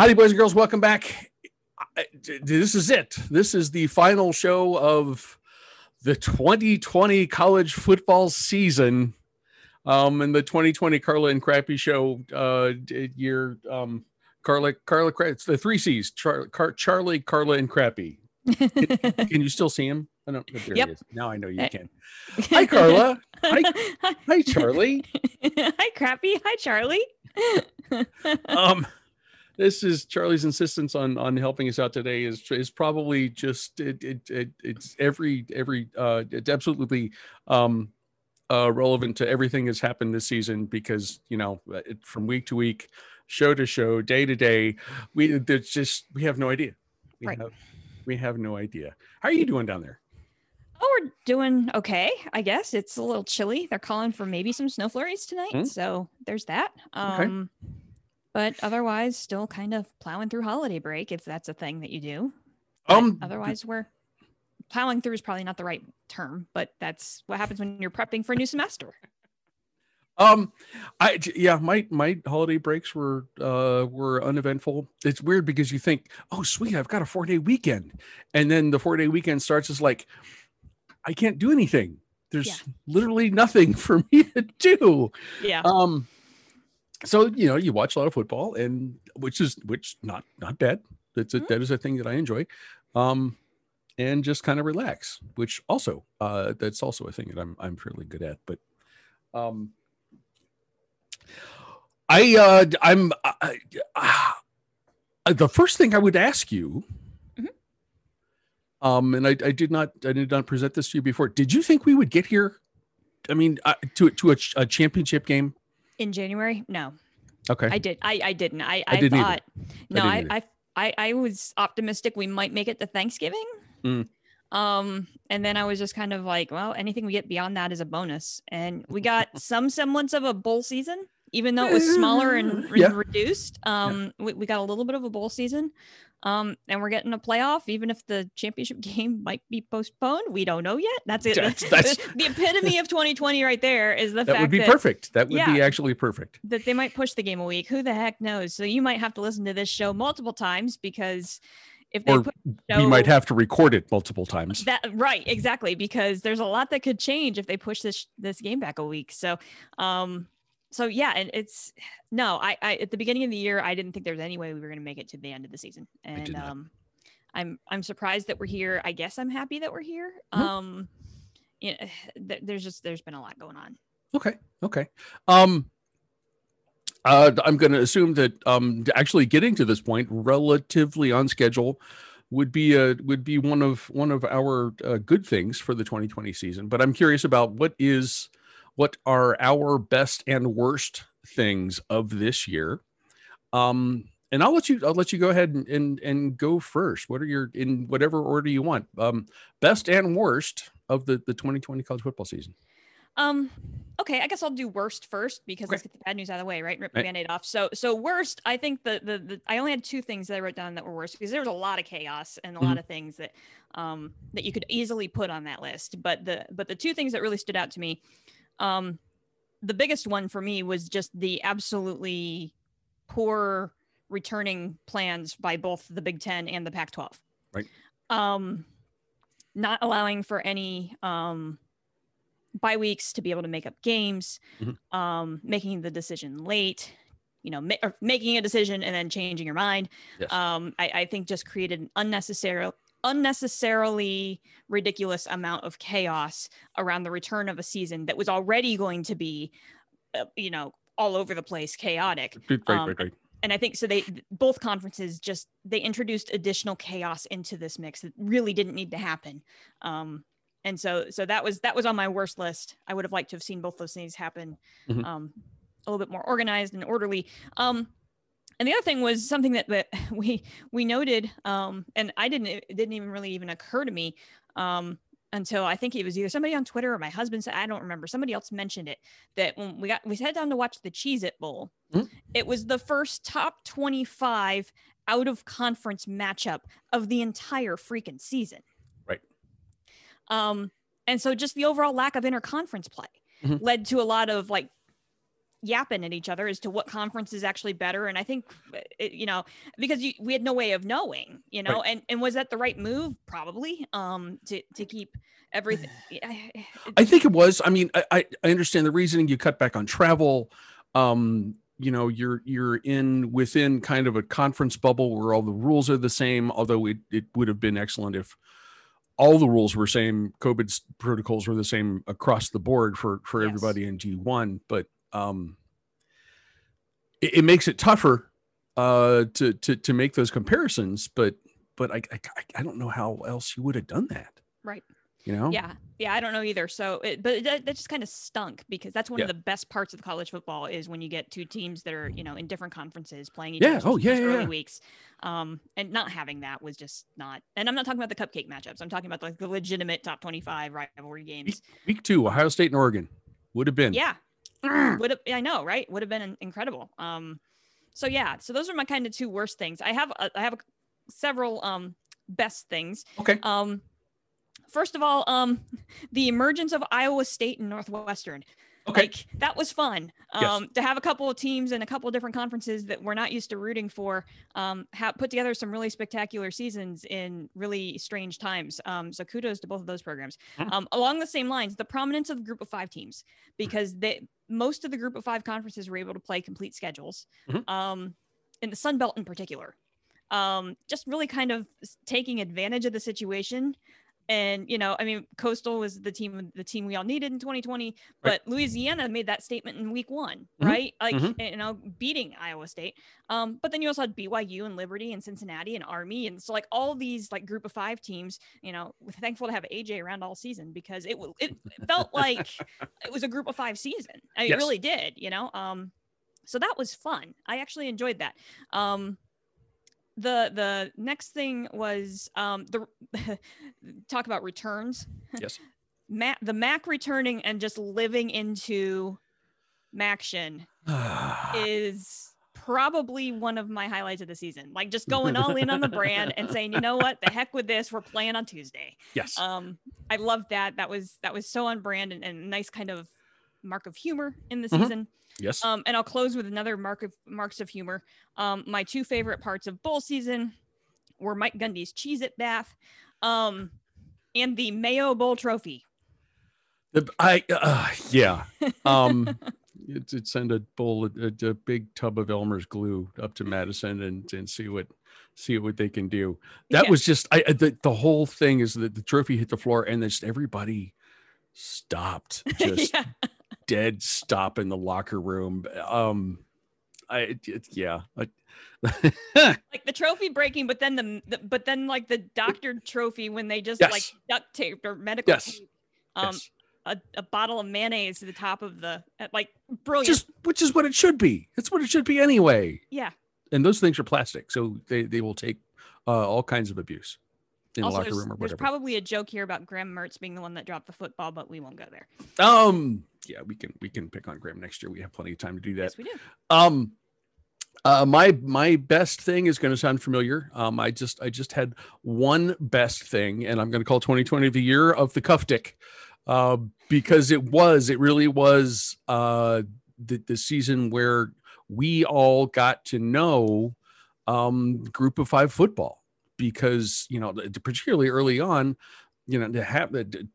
Howdy, boys and girls. Welcome back. This is it. This is the final show of the 2020 college football season. Um, and the 2020 Carla and Crappy show uh, year. Um, Carla, Carla, it's the three C's Char- Car- Charlie, Carla, and Crappy. Can you still see him? I don't there Yep. Now I know you can. Hi, Carla. Hi, hi, Charlie. Hi, Crappy. Hi, Charlie. um this is charlie's insistence on on helping us out today is is probably just it, it, it it's every every uh it's absolutely um uh relevant to everything that's happened this season because you know it, from week to week show to show day to day we there's just we have no idea we Right. have we have no idea how are you doing down there Oh, we're doing okay, I guess. It's a little chilly. They're calling for maybe some snow flurries tonight. Hmm. So there's that. Okay. But otherwise, still kind of plowing through holiday break if that's a thing that you do. But um otherwise, we're plowing through is probably not the right term, but that's what happens when you're prepping for a new semester. Um, I yeah, my my holiday breaks were uh were uneventful. It's weird because you think, oh sweet, I've got a four day weekend, and then the four day weekend starts as like, I can't do anything. There's Yeah. literally nothing for me to do. Yeah. Um, so you know, you watch a lot of football, and which is which not not bad. That's a, Mhm. that is a thing that I enjoy. Um, and just kind of relax, which also uh that's also a thing that I'm I'm fairly good at. But um, I uh I'm I, uh, the first thing I would ask you. Mhm. Um, and I, I did not I did not present this to you before. Did you think we would get here? I mean, uh, to to a, a championship game? In January? No, Okay. I did. I, I didn't. I, I I, didn't either. thought, no, I. I, I, I was optimistic we might make it to Thanksgiving. Mm. Um, and then I was just kind of like, well, anything we get beyond that is a bonus. And we got some semblance of a bowl season, even though it was smaller and, and Yeah. reduced. Um, we, we got a little bit of a bowl season. Um, and we're getting a playoff, even if the championship game might be postponed. We don't know yet. That's it. That's- that's- the epitome of 2020 right there is the that fact would be that perfect. That would be actually perfect. that they might push the game a week. Who the heck knows? So you might have to listen to this show multiple times because if they Or put we might have to record it multiple times. that right exactly because there's a lot that could change if they push this this game back a week. So um so yeah, and it's no, I, I at the beginning of the year I didn't think there was any way we were going to make it to the end of the season, and um, I'm I'm surprised that we're here. I guess I'm happy that we're here. Mhm. Um, you know, th- there's just there's been a lot going on. Okay. Okay. Um uh I'm going to assume that um actually getting to this point relatively on schedule would be a would be one of one of our uh, good things for the 2020 season. But I'm curious about what is what are our best and worst things of this year. Um and I'll let you I'll let you go ahead and and, and go first. What are your in whatever order you want? Um best and worst of the the 2020 college football season. Um, okay, I guess I'll do worst first because Okay. let's get the bad news out of the way, right? Rip the Right. band-aid off. So so worst, I think the, the the I only had two things that I wrote down that were worst because there was a lot of chaos and a lot of things that um that you could easily put on that list. But the but the two things that really stood out to me, um the biggest one for me was just the absolutely poor returning plans by both the Big Ten and the Pac 12. Right. Um not allowing for any um bye weeks to be able to make up games, Mhm. um, making the decision late, you know, ma- making a decision and then changing your mind. Yes. Um, I, I think just created an unnecessary, unnecessarily ridiculous amount of chaos around the return of a season that was already going to be, uh, you know, all over the place, chaotic Right, um, right, right. and I think so. They both conferences just they introduced additional chaos into this mix that really didn't need to happen. Um, and so so that was that was on my worst list. I would have liked to have seen both those things happen Mhm. um, a little bit more organized and orderly. Um, and the other thing was something that, that we we noted, um, and I didn't it didn't even really even occur to me um, until I think it was either somebody on Twitter or my husband said I don't remember somebody else mentioned it that when we got we sat down to watch the Cheez It Bowl, Mhm. it was the first top twenty five out of conference matchup of the entire freaking season. Right. Um, and so just the overall lack of interconference play Mhm. led to a lot of like yapping at each other as to what conference is actually better. And I think, it, you know, because you, we had no way of knowing, you know, right. and, and was that the right move? Probably um, to, to keep everything. I think it was. I mean, I, I understand the reasoning you cut back on travel. Um, you know, you're you're in within kind of a conference bubble where all the rules are the same. Although it, it would have been excellent if all the rules were same. COVID protocols were the same across the board for for yes. everybody in g1 But um, it, it makes it tougher uh, to to to make those comparisons. But but I, I I don't know how else you would have done that. Right. You know? Yeah. Yeah. I don't know either. So, it, but that, that just kind of stunk because that's one yeah. of the best parts of college football is when you get two teams that are, you know, in different conferences playing each yeah. Oh, yeah. yeah early yeah. weeks. Um, and not having that was just not, and I'm not talking about the cupcake matchups. I'm talking about like the legitimate top 25 rivalry games. Week, week two, Ohio State and Oregon would have been. Yeah. Would have, I know, right? Would have been incredible. Um, so yeah, so those are my kind of two worst things. I have, a, I have a, several, um, best things. Okay. Um, first of all, um, the emergence of Iowa State and Northwestern. Okay. Like that was fun. Um, yes. to have a couple of teams and a couple of different conferences that we're not used to rooting for, um, have put together some really spectacular seasons in really strange times. Um, so kudos to both of those programs. Mm-hmm. Um, along the same lines, the prominence of the group of five teams, because they most of the group of five conferences were able to play complete schedules. Mm-hmm. Um, in the Sun Belt in particular. Um, just really kind of taking advantage of the situation and you know i mean coastal was the team the team we all needed in 2020 but louisiana made that statement in week one mm-hmm. right? Like mm-hmm. you know beating iowa state. Um, but then you also had byu and liberty and cincinnati and army. And so like all these like group of five teams you know we're thankful to have aj around all season because it it felt like it was a group of five season. I mean, yes. it really did you know? Um so that was fun. I actually enjoyed that. Um the the next thing was um the talk about returns. Yes. Mac the mac returning and just living into maction is probably one of my highlights of the season. Like just going all in on the brand and saying you know what? The heck with this. We're playing on tuesday. Yes. Um i love that. That was that was so on brand and, and nice kind of mark of humor in the mm-hmm. season Yes. Um, and I'll close with another mark of marks of humor. Um, my two favorite parts of bowl season were Mike Gundy's Cheez It bath, um, and the Mayo Bowl trophy. The, I uh, yeah. Um, it, send a bowl, a, a, big tub of Elmer's glue up to Madison and and see what see what they can do. That yeah. was just I the, the whole thing is that the trophy hit the floor and just everybody stopped just yeah dead stop in the locker room. Um, I it, yeah. like the trophy breaking, but then the, the, but then like the doctored trophy when they just yes. like duct taped or medical yes. tape, um, yes. a, a bottle of mayonnaise to the top of the uh, like brilliant. Just which is what it should be. It's what it should be anyway. Yeah. And those things are plastic, so they they will take uh, all kinds of abuse in also, the locker room or whatever. There's probably a joke here about Graham Mertz being the one that dropped the football, but we won't go there. Um, yeah, we can we can pick on Graham next year. We have plenty of time to do that. Yes, we do. Um, uh, my my best thing is going to sound familiar. Um, I just I just had one best thing, and I'm going to call 2020 the year of the Kuftic, uh, because it was it really was uh, the the season where we all got to know um, group of five football because you know particularly early on you know to have the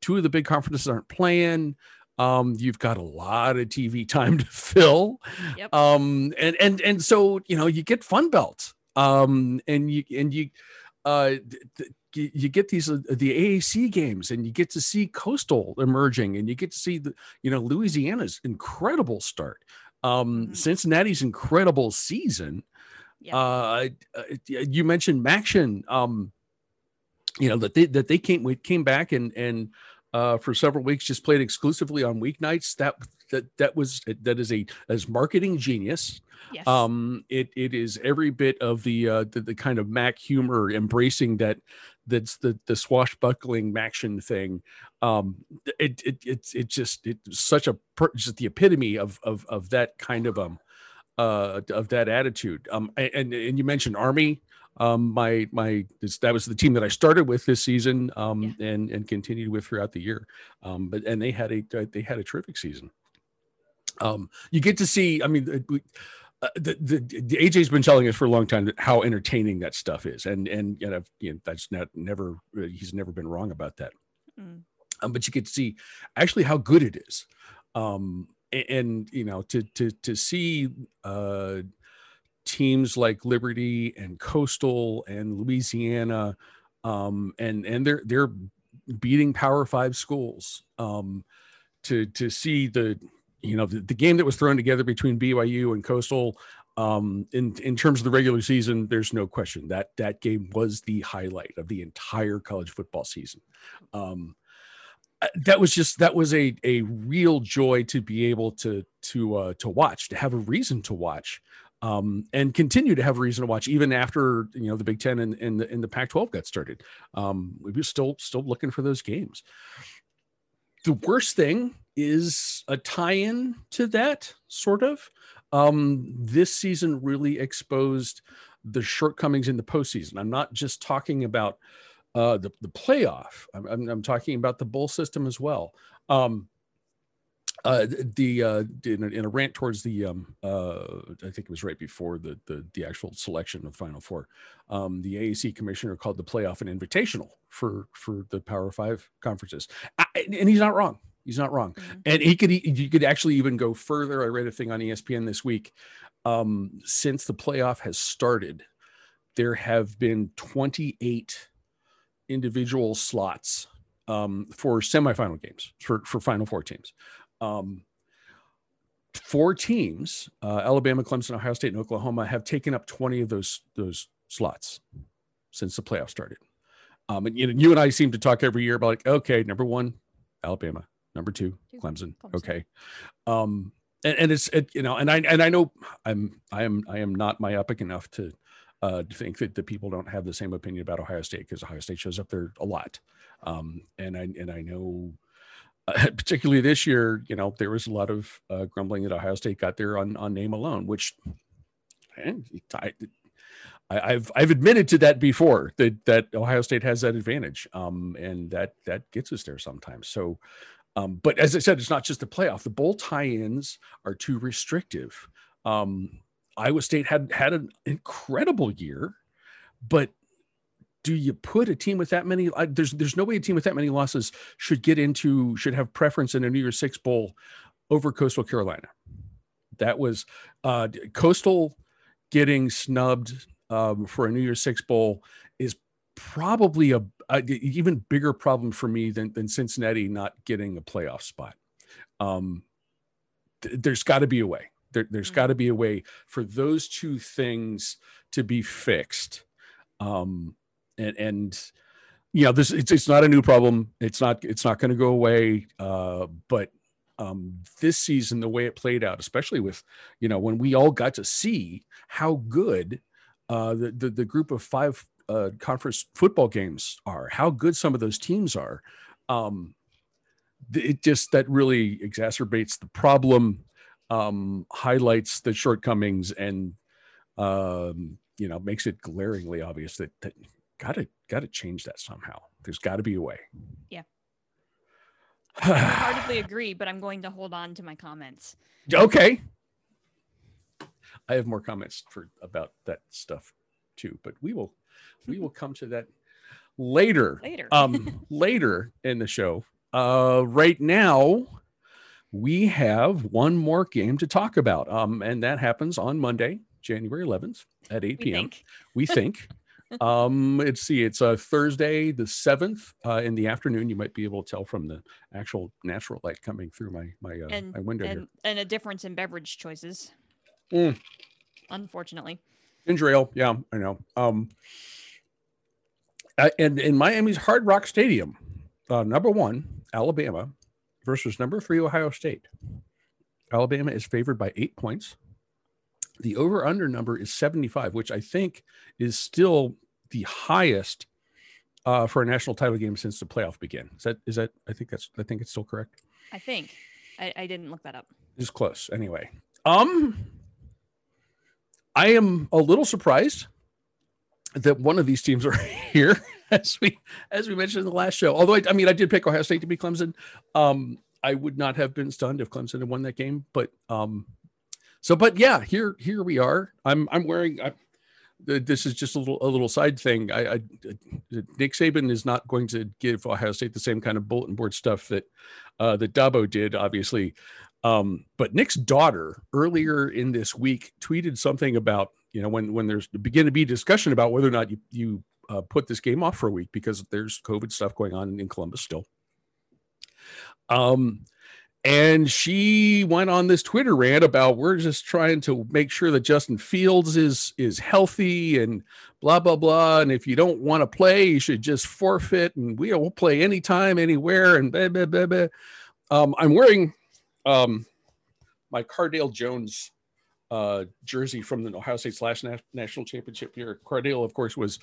two of the big conferences aren't playing um you've got a lot of tv time to fill yep. um and and and so you know you get Sun Belts um and you and you uh th- you get these uh, the AAC games and you get to see coastal emerging and you get to see the you know Louisiana's incredible start um mm-hmm. Cincinnati's incredible season yeah. Uh, uh you mentioned Maction. Um, you know that they that they came we came back and and uh, for several weeks just played exclusively on weeknights. That that that was that is a as marketing genius. Yes. Um, it it is every bit of the uh, the, the kind of Mac humor, embracing that that's the the swashbuckling Maction thing. Um, it it it's it just it's such a just the epitome of of of that kind of um uh, of that attitude. Um, and and you mentioned Army. Um, my my that was the team that I started with this season. Um, yeah. and and continued with throughout the year. Um, but and they had a they had a terrific season. Um, you get to see. I mean, uh, the, the, the AJ's been telling us for a long time how entertaining that stuff is, and and you know, you know that's not never he's never been wrong about that. Mm. Um, but you get to see actually how good it is, um, and, you know to to to see uh, teams like Liberty and Coastal and Louisiana, um, and and they're they're beating Power Five schools. Um, to to see the you know the, the game that was thrown together between BYU and Coastal um, in in terms of the regular season, there's no question that that game was the highlight of the entire college football season. Um, that was just that was a a real joy to be able to to uh, to watch, to have a reason to watch, um, and continue to have a reason to watch even after you know the Big Ten and, and the and the Pac-12 got started. Um, we were still still looking for those games. The worst thing is a tie-in to that sort of. Um, this season really exposed the shortcomings in the postseason. I'm not just talking about uh, the the playoff. I'm, I'm, I'm, talking about the bowl system as well. Um, uh, the uh, in a, in, a, rant towards the um, uh, I think it was right before the the, the actual selection of Final Four, um, the AAC commissioner called the playoff an invitational for for the Power Five conferences, I, and he's not wrong. He's not wrong, mm-hmm. and he could you could actually even go further. I read a thing on ESPN this week. Um, since the playoff has started, there have been 28 individual slots um, for semifinal games for for Final Four teams. Um, four teams, uh, Alabama, Clemson, Ohio State, and Oklahoma, have taken up 20 of those those slots since the playoff started. Um, and you know, you and I seem to talk every year about like, okay, number one, Alabama, number two, Clemson. Clemson. Okay. Um, and, and it's it, you know, and I and I know I'm I am I am not myopic enough to uh, think that the people don't have the same opinion about Ohio State because Ohio State shows up there a lot. Um, and I and I know uh, particularly this year, you know, there was a lot of uh, grumbling that Ohio State got there on on name alone, which I, I, have I've admitted to that before that that Ohio State has that advantage, um, and that that gets us there sometimes. So, um, but as I said, it's not just the playoff. The bowl tie-ins are too restrictive. Um, Iowa State had had an incredible year, but do you put a team with that many? Uh, there's there's no way a team with that many losses should get into should have preference in a New Year's Six bowl over Coastal Carolina. That was uh, Coastal getting snubbed um, for a New Year's Six bowl is probably a, a, even bigger problem for me than than Cincinnati not getting a playoff spot. Um, th- there's got to be a way. There, has got to be a way for those two things to be fixed. Um, and, and you know, this it's, it's not a new problem. It's not it's not going to go away. Uh, but um, this season, the way it played out, especially with you know when we all got to see how good uh, the, the the group of five uh, conference football games are, how good some of those teams are. Um, it just that really exacerbates the problem um, highlights the shortcomings and um, you know makes it glaringly obvious that, that gotta gotta change that somehow. There's got to be a way. Yeah. I hardly agree, but I'm going to hold on to my comments. Okay. I have more comments for about that stuff too, but we will we will come to that later. Later. um later in the show. Uh right now we have one more game to talk about. Um, and that happens on Monday, January 11th at 8 p.m. We think. um, let's see, it's a uh, Thursday, the 7th uh, in the afternoon. You might be able to tell from the actual natural light coming through my my, uh, and, my window and, here. And a difference in beverage choices. Mm. Unfortunately. Ginger ale, yeah, I know. Um, uh, and in Miami's Hard Rock Stadium, uh, number one, Alabama versus number three, Ohio State. Alabama is favored by eight points. The over under number is 75, which I think is still the highest uh, for a national title game since the playoff began. Is that, is that, I think that's, I think it's still correct. I think I, I didn't look that up. It's close anyway. Um, I am a little surprised that one of these teams are here as we as we mentioned in the last show. Although I, I, mean, I did pick Ohio State to be Clemson. Um, I would not have been stunned if Clemson had won that game. But um, so but yeah, here here we are. I'm I'm wearing. I, this is just a little a little side thing. I, I, Nick Saban is not going to give Ohio State the same kind of bulletin board stuff that uh, that Dabo did, obviously. Um, but Nick's daughter earlier in this week tweeted something about you know when when there's begin to be discussion about whether or not you you uh, put this game off for a week because there's COVID stuff going on in Columbus still. Um, and she went on this Twitter rant about we're just trying to make sure that Justin Fields is is healthy and blah blah blah. And if you don't want to play, you should just forfeit. And we will play anytime, anywhere. And blah, blah, blah, blah. Um, I'm wearing um, my Cardale Jones uh, jersey from the Ohio State slash national championship year. Cardale, of course, was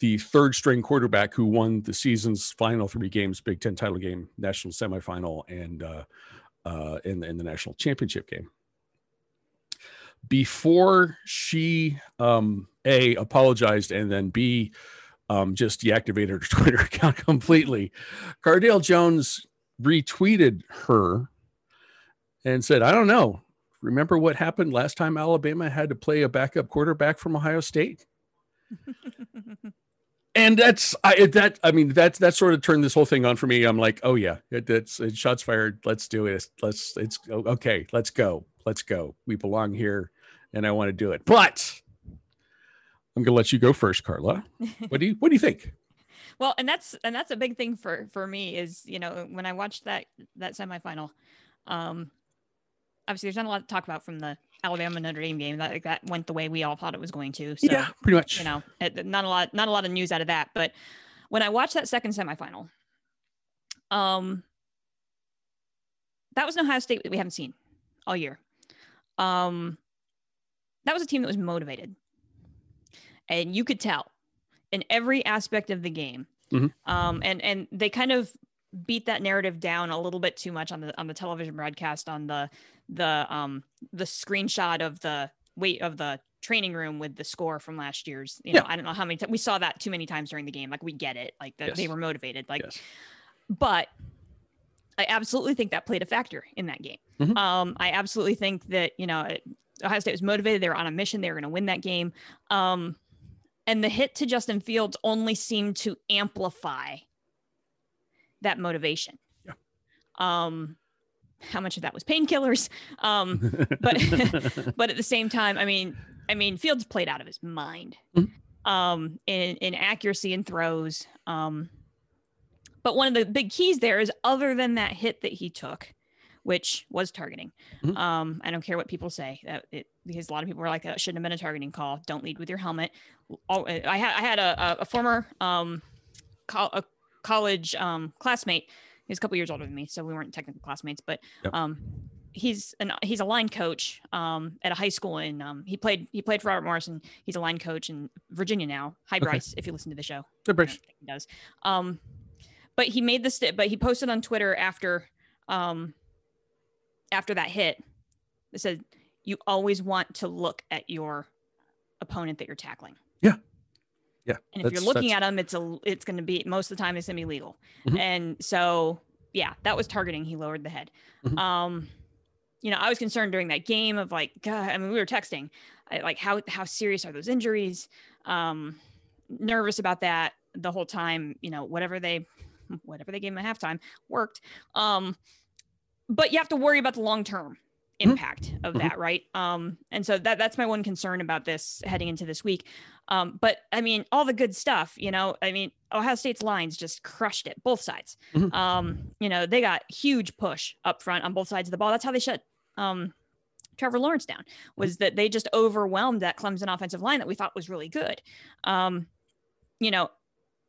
the third string quarterback who won the season's final three games, Big Ten title game, national semifinal, and uh, uh, in, in the national championship game. Before she um, a apologized and then b um, just deactivated her Twitter account completely, Cardale Jones retweeted her and said, "I don't know. Remember what happened last time Alabama had to play a backup quarterback from Ohio State?" and that's I that I mean that that sort of turned this whole thing on for me. I'm like, oh yeah, it, it's, it's shots fired. Let's do it. Let's it's okay. Let's go. Let's go. We belong here, and I want to do it. But I'm gonna let you go first, Carla. What do you What do you think? well, and that's and that's a big thing for for me is you know when I watched that that semifinal, um, obviously there's not a lot to talk about from the Alabama Notre Dame game. That that went the way we all thought it was going to. So, yeah, pretty much. You know, not a lot, not a lot of news out of that. But when I watched that second semifinal, um, that was an Ohio State that we haven't seen all year. Um, that was a team that was motivated, and you could tell in every aspect of the game. Mm-hmm. Um, and and they kind of beat that narrative down a little bit too much on the on the television broadcast on the the um the screenshot of the weight of the training room with the score from last year's you know i don't know how many times we saw that too many times during the game like we get it like the, yes. they were motivated like yes. but i absolutely think that played a factor in that game mm-hmm. um i absolutely think that you know ohio state was motivated they were on a mission they were going to win that game um and the hit to justin fields only seemed to amplify that motivation. Yeah. Um, how much of that was painkillers? Um, but but at the same time, I mean, I mean, Fields played out of his mind mm-hmm. um, in in accuracy and throws. Um, but one of the big keys there is, other than that hit that he took, which was targeting. Mm-hmm. Um, I don't care what people say that it, because a lot of people were like, that shouldn't have been a targeting call. Don't lead with your helmet. I had I had a, a former um, call, a college um, classmate. He's a couple years older than me, so we weren't technical classmates, but yep. um, he's an he's a line coach um, at a high school and um, he played he played for Robert Morrison. He's a line coach in Virginia now. Hi Bryce, okay. if you listen to the show. Hi Bryce. He does. Um, but he made this but he posted on Twitter after um, after that hit. It said you always want to look at your opponent that you're tackling. Yeah. Yeah. And if you're looking at them, it's a it's going to be most of the time it's going to be legal. Mm-hmm. And so yeah, that was targeting. He lowered the head. Mm-hmm. Um, you know, I was concerned during that game of like, God, I mean, we were texting, like how how serious are those injuries? Um, nervous about that the whole time. You know, whatever they whatever they gave him at halftime worked. Um, but you have to worry about the long term. Impact mm-hmm. of that, right? Um, and so that that's my one concern about this heading into this week. Um, but I mean, all the good stuff, you know, I mean, Ohio State's lines just crushed it, both sides. Mm-hmm. Um, you know, they got huge push up front on both sides of the ball. That's how they shut um, Trevor Lawrence down, was mm-hmm. that they just overwhelmed that Clemson offensive line that we thought was really good. Um, you know,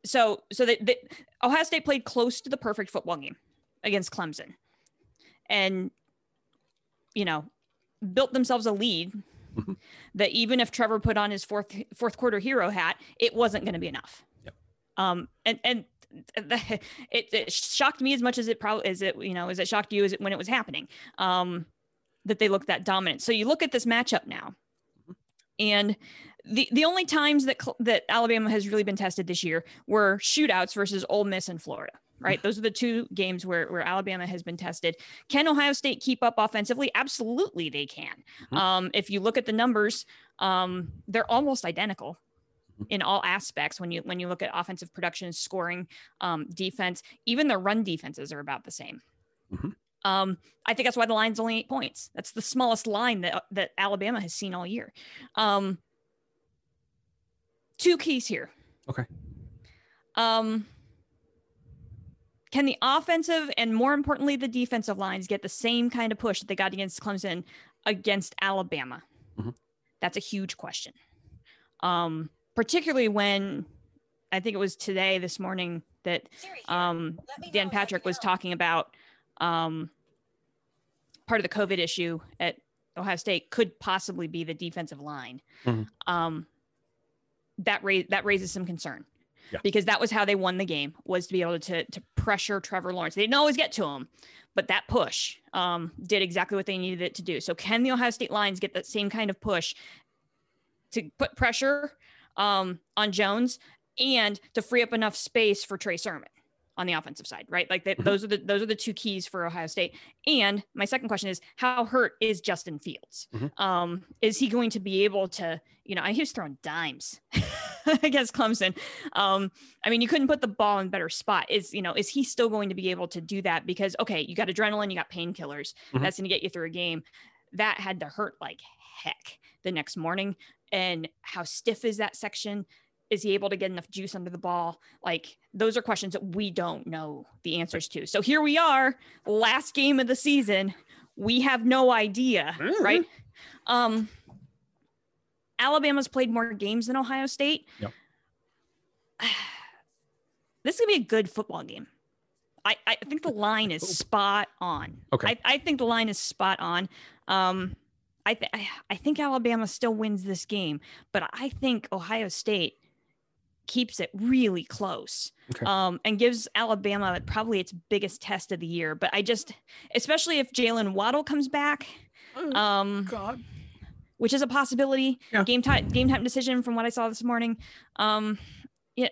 so so that Ohio State played close to the perfect football game against Clemson, and you know, built themselves a lead Mm-hmm. that even if Trevor put on his fourth fourth quarter hero hat, it wasn't going to be enough. Yep. Um, and and it, it, shocked me as much as it probably as it you know as it shocked you as it when it was happening. Um, that they looked that dominant. So you look at this matchup now, mm-hmm. and the the only times that that Alabama has really been tested this year were shootouts versus Ole Miss and Florida. Right? Those are the two games where, where Alabama has been tested. Can Ohio State keep up offensively? Absolutely, they can. Mm-hmm. Um, if you look at the numbers, um, they're almost identical mm-hmm. in all aspects when you when you look at offensive production, scoring, um, defense. Even the run defenses are about the same. Mm-hmm. Um, I think that's why the line's only eight points. That's the smallest line that that Alabama has seen all year. Um, two keys here. Okay. Um, can the offensive and more importantly the defensive lines get the same kind of push that they got against Clemson against Alabama? Mm-hmm. That's a huge question. Um, particularly when I think it was today, this morning, that um, Dan Patrick was talking about um, part of the COVID issue at Ohio State could possibly be the defensive line. Mm-hmm. Um, that raise that raises some concern. Yeah. Because that was how they won the game was to be able to to pressure Trevor Lawrence. They didn't always get to him, but that push um, did exactly what they needed it to do. So can the Ohio State Lions get that same kind of push to put pressure um, on Jones and to free up enough space for Trey Sermon? On the offensive side, right? Like that, mm-hmm. those are the those are the two keys for Ohio State. And my second question is, how hurt is Justin Fields? Mm-hmm. Um, is he going to be able to, you know, he was throwing dimes against Clemson. Um, I mean, you couldn't put the ball in better spot. Is you know, is he still going to be able to do that? Because okay, you got adrenaline, you got painkillers, mm-hmm. that's going to get you through a game. That had to hurt like heck the next morning. And how stiff is that section? Is he able to get enough juice under the ball? Like those are questions that we don't know the answers to. So here we are, last game of the season. We have no idea, mm-hmm. right? Um, Alabama's played more games than Ohio State. Yep. This is gonna be a good football game. I, I think the line is spot on. Okay. I, I think the line is spot on. Um, I, th- I think Alabama still wins this game, but I think Ohio State keeps it really close okay. um, and gives Alabama probably its biggest test of the year. But I just, especially if Jaylen Waddle comes back, oh, um, God. which is a possibility. Yeah. Game time, game time decision from what I saw this morning. Um, yeah,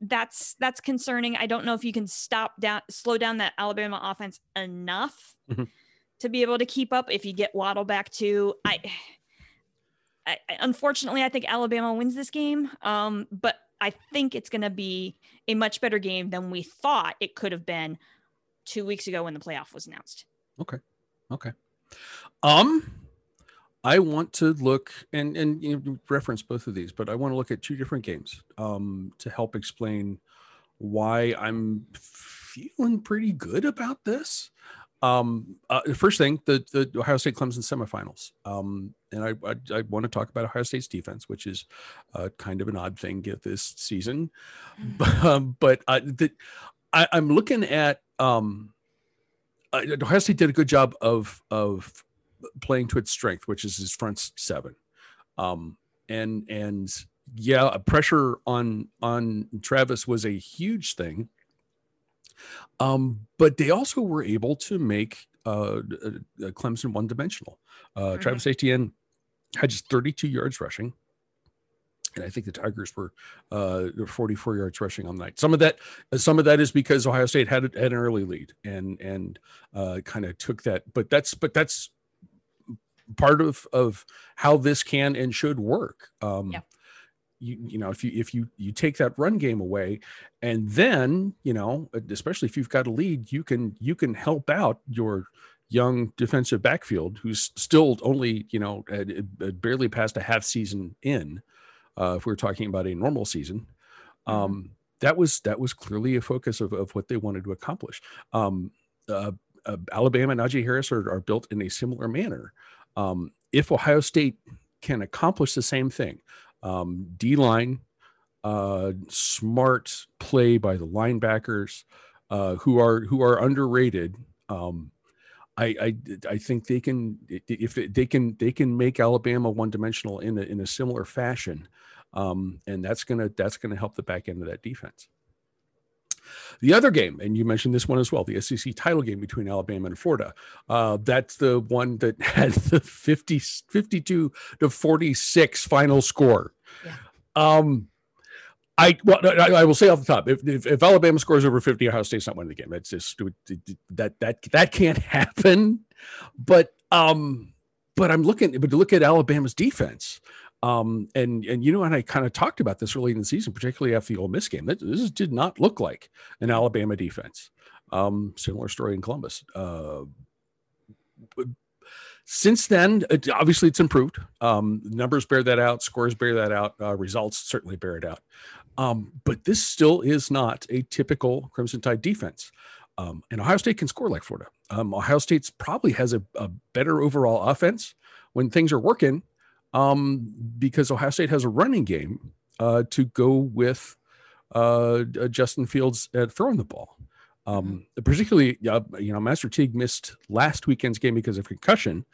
that's that's concerning. I don't know if you can stop down, slow down that Alabama offense enough mm-hmm. to be able to keep up. If you get Waddle back too, I. I, unfortunately, I think Alabama wins this game. Um, but I think it's going to be a much better game than we thought it could have been two weeks ago when the playoff was announced. Okay. Okay. Um, I want to look and and you know, reference both of these, but I want to look at two different games um, to help explain why I'm feeling pretty good about this. Um, uh, the first thing, the the Ohio State Clemson semifinals. Um, and I, I, I want to talk about Ohio State's defense, which is uh, kind of an odd thing this season. Mm-hmm. But, um, but uh, the, I, am looking at um, uh, Ohio State did a good job of of playing to its strength, which is his front seven. Um, and and yeah, pressure on on Travis was a huge thing. Um, but they also were able to make uh, uh, Clemson one dimensional. Uh, mm-hmm. Travis Etienne had just 32 yards rushing. And I think the Tigers were uh, 44 yards rushing on the night. Some of that, some of that is because Ohio State had, had an early lead and and uh, kind of took that. But that's but that's part of of how this can and should work. Um, yeah you you know if you if you you take that run game away and then you know especially if you've got a lead you can you can help out your young defensive backfield who's still only you know barely past a half season in uh, if we're talking about a normal season. Mm-hmm. um, that was that was clearly a focus of, of what they wanted to accomplish. Um, uh, uh, alabama and najee harris are, are built in a similar manner. Um, if ohio state can accomplish the same thing um, D line, uh, smart play by the linebackers uh, who are who are underrated. Um, I, I, I think they can if they can they can make Alabama one dimensional in a, in a similar fashion, um, and that's gonna that's gonna help the back end of that defense. The other game, and you mentioned this one as well, the SEC title game between Alabama and Florida. Uh, that's the one that had the 50, 52 to 46 final score. Yeah. Um, I well, I, will say off the top, if, if, if Alabama scores over fifty, Ohio State's not winning the game. That's just that that that can't happen. But um, but I'm looking, but to look at Alabama's defense, um, and and you know, and I kind of talked about this early in the season, particularly after the Ole Miss game. That this did not look like an Alabama defense. Um, similar story in Columbus. Uh, since then, it, obviously, it's improved. Um, numbers bear that out. Scores bear that out. Uh, results certainly bear it out. Um, but this still is not a typical Crimson Tide defense. Um, and Ohio State can score like Florida. Um, Ohio State's probably has a, a, better overall offense when things are working um, because Ohio State has a running game uh, to go with uh, Justin Fields at throwing the ball. Um, mm-hmm. particularly, uh, you know, Master Teague missed last weekend's game because of concussion.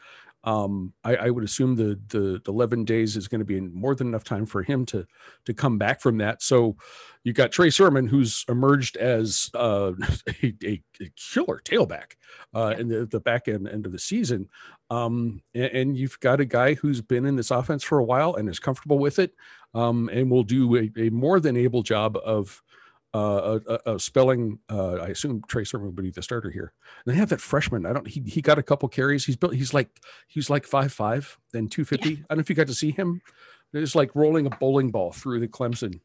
Um, I, I, would assume the, the, the 11 days is going to be more than enough time for him to to come back from that. So you got Trey Sermon, who's emerged as uh, a, a, killer tailback uh, in the, the back end, end of the season. Um, and, and, you've got a guy who's been in this offense for a while and is comfortable with it um, and will do a, a more than able job of uh, a, a, spelling. Uh, I assume Trey Sermon would be the starter here. And they have that freshman. I don't. He he got a couple carries. He's built. He's like he's like five five then two fifty. Yeah. I don't know if you got to see him. It's like rolling a bowling ball through the Clemson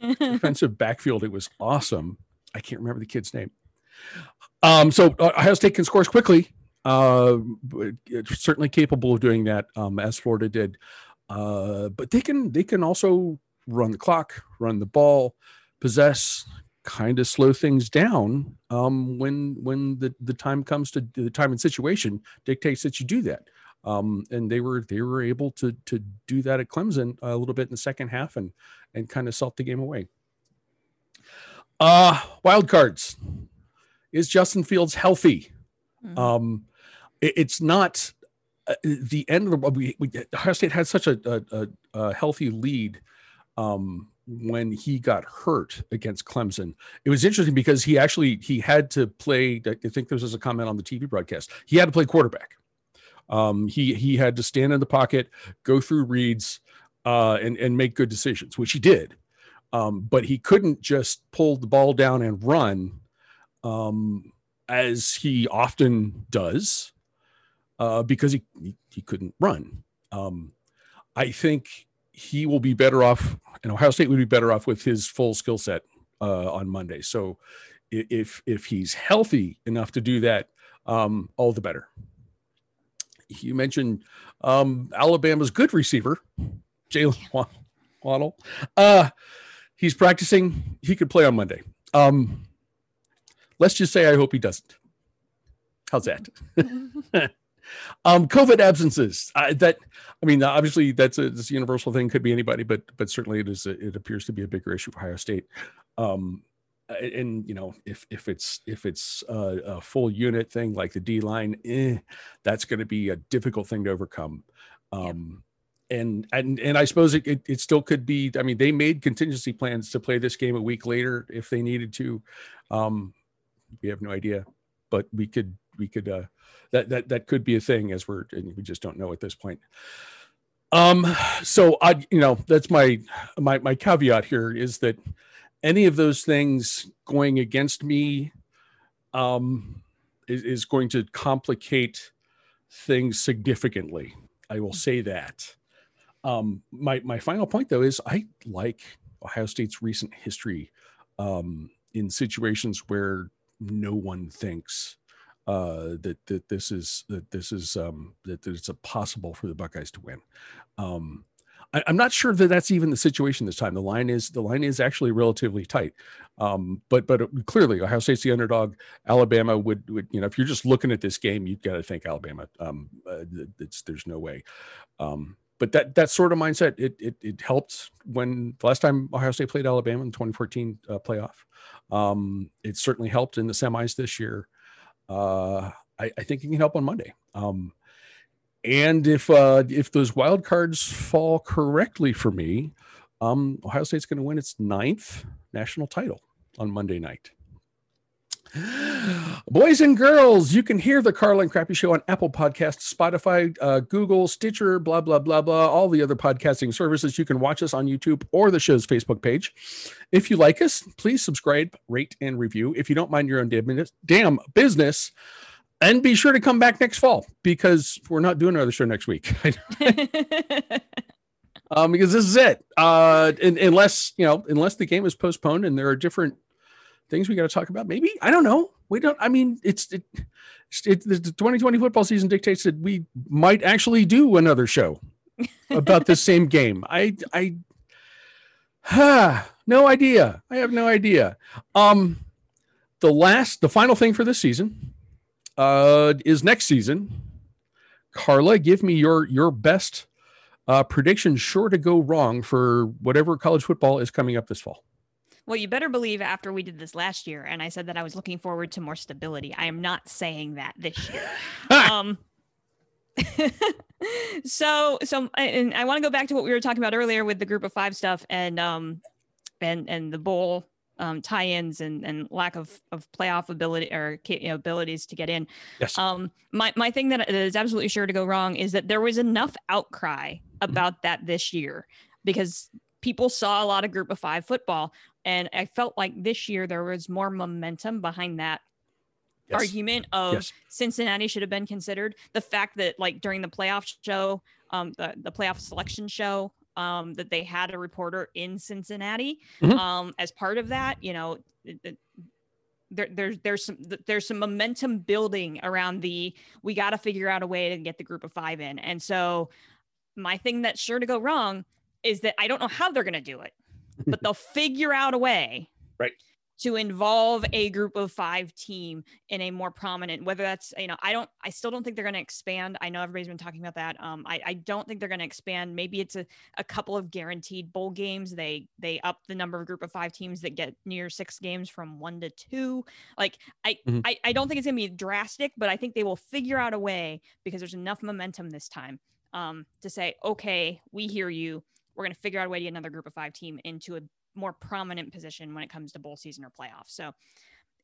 defensive backfield. It was awesome. I can't remember the kid's name. Um, so uh, Ohio State can score quickly. Uh, certainly capable of doing that, um, as Florida did. Uh, but they can they can also run the clock, run the ball possess kind of slow things down um, when when the, the time comes to the time and situation dictates that you do that. Um, and they were they were able to to do that at Clemson a little bit in the second half and and kind of salt the game away. Uh wild cards. Is Justin Fields healthy? Mm-hmm. Um, it, it's not uh, the end of the we, we Ohio State had such a, a, a healthy lead um, when he got hurt against Clemson. It was interesting because he actually he had to play. I think this was a comment on the TV broadcast. He had to play quarterback. Um, he he had to stand in the pocket, go through reads, uh, and and make good decisions, which he did. Um, but he couldn't just pull the ball down and run, um, as he often does, uh, because he, he, he couldn't run. Um, I think he will be better off, and Ohio State would be better off with his full skill set uh, on Monday. So if if he's healthy enough to do that, um, all the better. You mentioned um, Alabama's good receiver, Jaylen Waddle. Uh, he's practicing. He could play on Monday. Um, let's just say I hope he doesn't. How's that? um, COVID absences. Uh, that I mean, obviously that's a, this universal thing. Could be anybody, but but certainly it is. A, it appears to be a bigger issue for Ohio State. Um, and you know, if if it's if it's a, a full unit thing like the D line, eh, that's going to be a difficult thing to overcome. Um, yeah. And and and I suppose it, it, it still could be. I mean, they made contingency plans to play this game a week later if they needed to. Um, we have no idea, but we could we could uh, that that that could be a thing as we're we just don't know at this point. Um, so I, you know, that's my my my caveat here is that any of those things going against me um, is, is going to complicate things significantly. I will say that. Um, my my final point though is I like Ohio State's recent history um, in situations where no one thinks uh, that that this is that this is um, that, that it's possible for the Buckeyes to win. Um, I, am not sure that that's even the situation this time. The line is the line is actually relatively tight, um, but but clearly Ohio State's the underdog. Alabama would would you know if you're just looking at this game, you've got to think Alabama. Um, uh, there's no way. Um, but that that sort of mindset it, it it helped when the last time Ohio State played Alabama in the 2014 uh, playoff. Um, it certainly helped in the semis this year uh, I, I, think it can help on Monday. Um, and if uh, if those wild cards fall correctly for me, um, Ohio State's going to win its ninth national title on Monday night. Boys and girls, you can hear the Carla and Crappy Show on Apple Podcasts, Spotify, uh, Google, Stitcher, blah, blah, blah, blah, all the other podcasting services. You can watch us on YouTube or the show's Facebook page. If you like us, please subscribe, rate, and review. If you don't mind your own damn business, and be sure to come back next fall because we're not doing another show next week. um, because this is it. Uh, unless, you know, unless the game is postponed and there are different things we got to talk about. Maybe I don't know. We don't. I mean, it's it, it, the 2020 football season dictates that we might actually do another show about the same game. I I ha no idea. I have no idea. Um, the last, the final thing for this season, uh, is next season. Carla, give me your your best uh, prediction, sure to go wrong for whatever college football is coming up this fall. Well, you better believe after we did this last year, and I said that I was looking forward to more stability. I am not saying that this year. um, so, so, and I want to go back to what we were talking about earlier with the group of five stuff and, um, and, and the bowl um, tie-ins and, and lack of, of playoff ability or you know, abilities to get in. Yes. Um, my, my thing that is absolutely sure to go wrong is that there was enough outcry mm-hmm. about mm-hmm. that this year because people saw a lot of group of five football and I felt like this year there was more momentum behind that yes. argument of yes. Cincinnati should have been considered. The fact that like during the playoff show, um, the, the playoff selection show, um, that they had a reporter in Cincinnati mm-hmm. um, as part of that, you know, it, it, there, there's there's some there's some momentum building around the we got to figure out a way to get the group of five in, and so my thing that's sure to go wrong is that I don't know how they're going to do it but they'll figure out a way right. to involve a group of five team in a more prominent whether that's you know i don't i still don't think they're going to expand. I know everybody's been talking about that. Um i, I don't think they're going to expand. Maybe it's a, a couple of guaranteed bowl games. They they up the number of group of five teams that get New Year's Six games from one to two. Like i mm-hmm. I, I don't think it's going to be drastic but i think they will figure out a way because there's enough momentum this time um to say okay we hear you we're going to figure out a way to get another group of five team into a more prominent position when it comes to bowl season or playoffs. So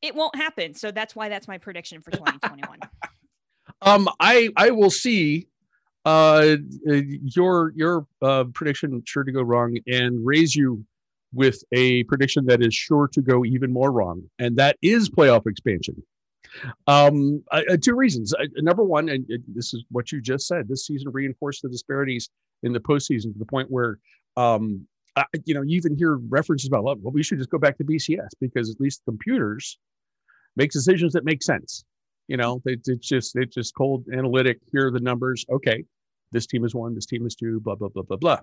it won't happen. So that's why that's my prediction for 2021. um, I I will see uh your your uh prediction sure to go wrong and raise you with a prediction that is sure to go even more wrong and that is playoff expansion um uh, two reasons uh, number one and this is what you just said this season reinforced the disparities in the postseason to the point where, um, I, you know, you even hear references about, well, we should just go back to BCS because at least computers make decisions that make sense. You know, they, it's just it's just cold analytic. Here are the numbers. Okay, this team is one, this team is two. Blah blah blah blah blah.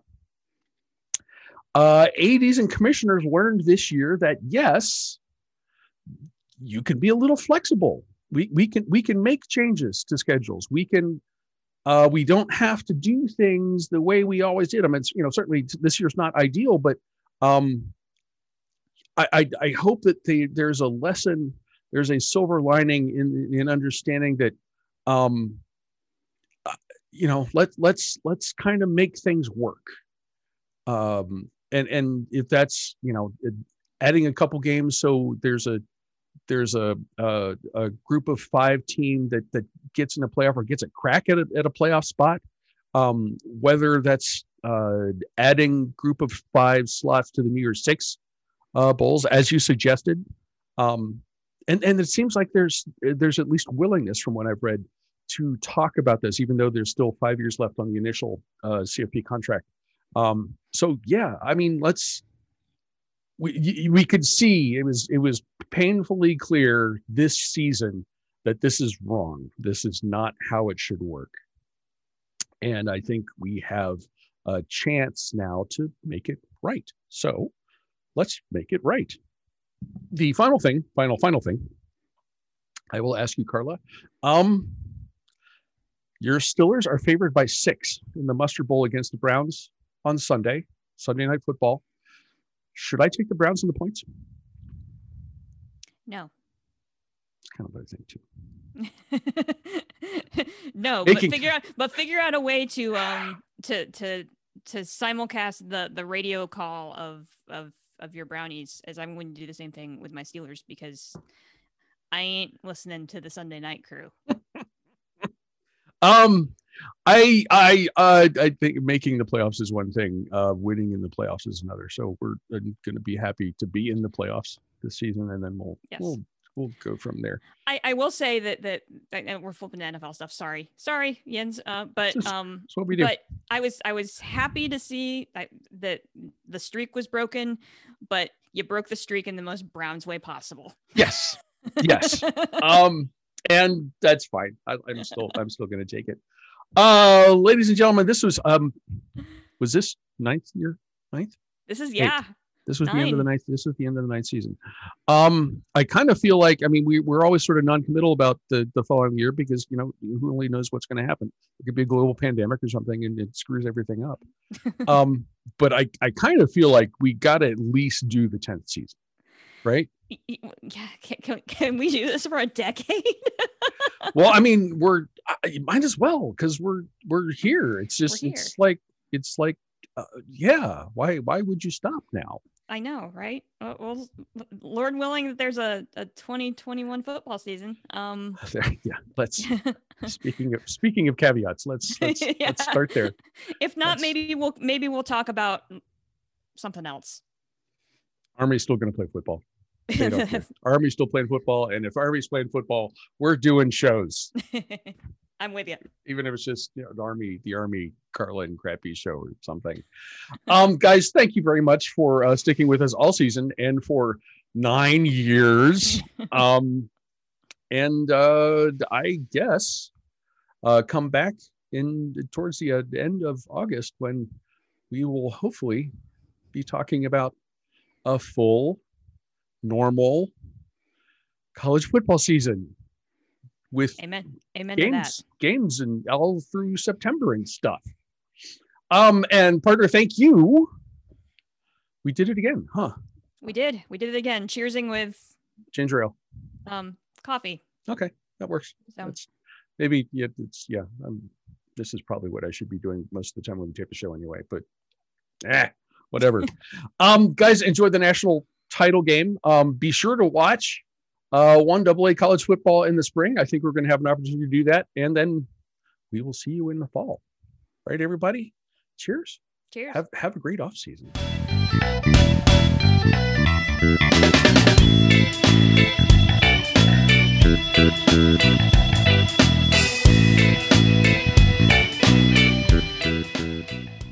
Uh, ADs and commissioners learned this year that yes, you can be a little flexible. We we can we can make changes to schedules. We can uh, we don't have to do things the way we always did them. It's you know certainly this year's not ideal, but um, I, I, I hope that the, there's a lesson, there's a silver lining in in understanding that um, uh, you know let let's let's kind of make things work. Um, and and if that's you know adding a couple games so there's a there's a, a, a group of five team that that gets in a playoff or gets a crack at a, at a playoff spot, um, whether that's uh, adding group of five slots to the New Year's Six uh, bowls, as you suggested, um, and and it seems like there's there's at least willingness from what I've read to talk about this, even though there's still five years left on the initial uh, CFP contract. Um, so yeah, I mean, let's we we could see it was it was painfully clear this season that this is wrong. This is not how it should work. And I think we have a chance now to make it right. So let's make it right. The final thing, final, final thing, I will ask you, Carla. Um, your Stillers are favored by six in the Mustard Bowl against the Browns on Sunday, Sunday Night Football. Should I take the Browns in the points? No. It's kind of what I think too. no, Making... but figure out but figure out a way to um to to to simulcast the the radio call of of of your brownies as I'm going to do the same thing with my Steelers because I ain't listening to the Sunday night crew. Um, I I uh, I think making the playoffs is one thing. Uh, winning in the playoffs is another. So we're going to be happy to be in the playoffs this season, and then we'll Yes. we'll we'll go from there. I, I will say that that, we're flipping to NFL stuff. Sorry, sorry, Jens. Uh, but Just- um, what we do. but I was I was happy to see that, that the streak was broken, but you broke the streak in the most Browns way possible. yes, yes. Um, and that's fine. I, I'm still I'm still going to take it. Uh, ladies and gentlemen, this was um, was this ninth year? Ninth? this is yeah. This was the end of the ninth. This was the end of the ninth season. Um, I kind of feel like I mean we we're always sort of non-committal about the the following year because you know who only knows what's going to happen. It could be a global pandemic or something, and it screws everything up. um, but I I kind of feel like we got to at least do the tenth season, right? Yeah, can, can, can we do this for a decade? well, I mean, we're I, might as well because we're we're here. It's just here. it's like it's like uh, yeah. Why why would you stop now? I know, right? Uh, Well, Lord willing, that there's a, a 2021 football season. Um, yeah. Let's speaking of speaking of caveats. Let's let's, Yeah. let's start there. if not, That's- maybe we'll maybe we'll talk about something else. Army's still going to play football. They don't care. Army's still playing football, and if Army's playing football, we're doing shows, I'm with you. even if it's just you know the Army, the Army Carla and Crappy show or something. Um, guys, thank you very much for uh, sticking with us all season and for nine years. um, and uh, I guess uh, come back in towards the uh, end of August when we will hopefully be talking about a full, normal college football season with Amen. Amen to that. games, games, and all through September and stuff. Um, and partner, thank you. We did it again, huh? We did. We did it again. Cheersing with Ginger ale. um coffee. Okay, that works. So That's maybe yeah, it's yeah. Um, this is probably what I should be doing most of the time when we tape a show anyway. But eh, whatever. um, guys, enjoy the national title game. Um, be sure to watch uh, one double A college football in the spring. I think we're going to have an opportunity to do that. And then we will see you in the fall. Right, everybody? Cheers. Cheers. Have, have a great off season. Thank you.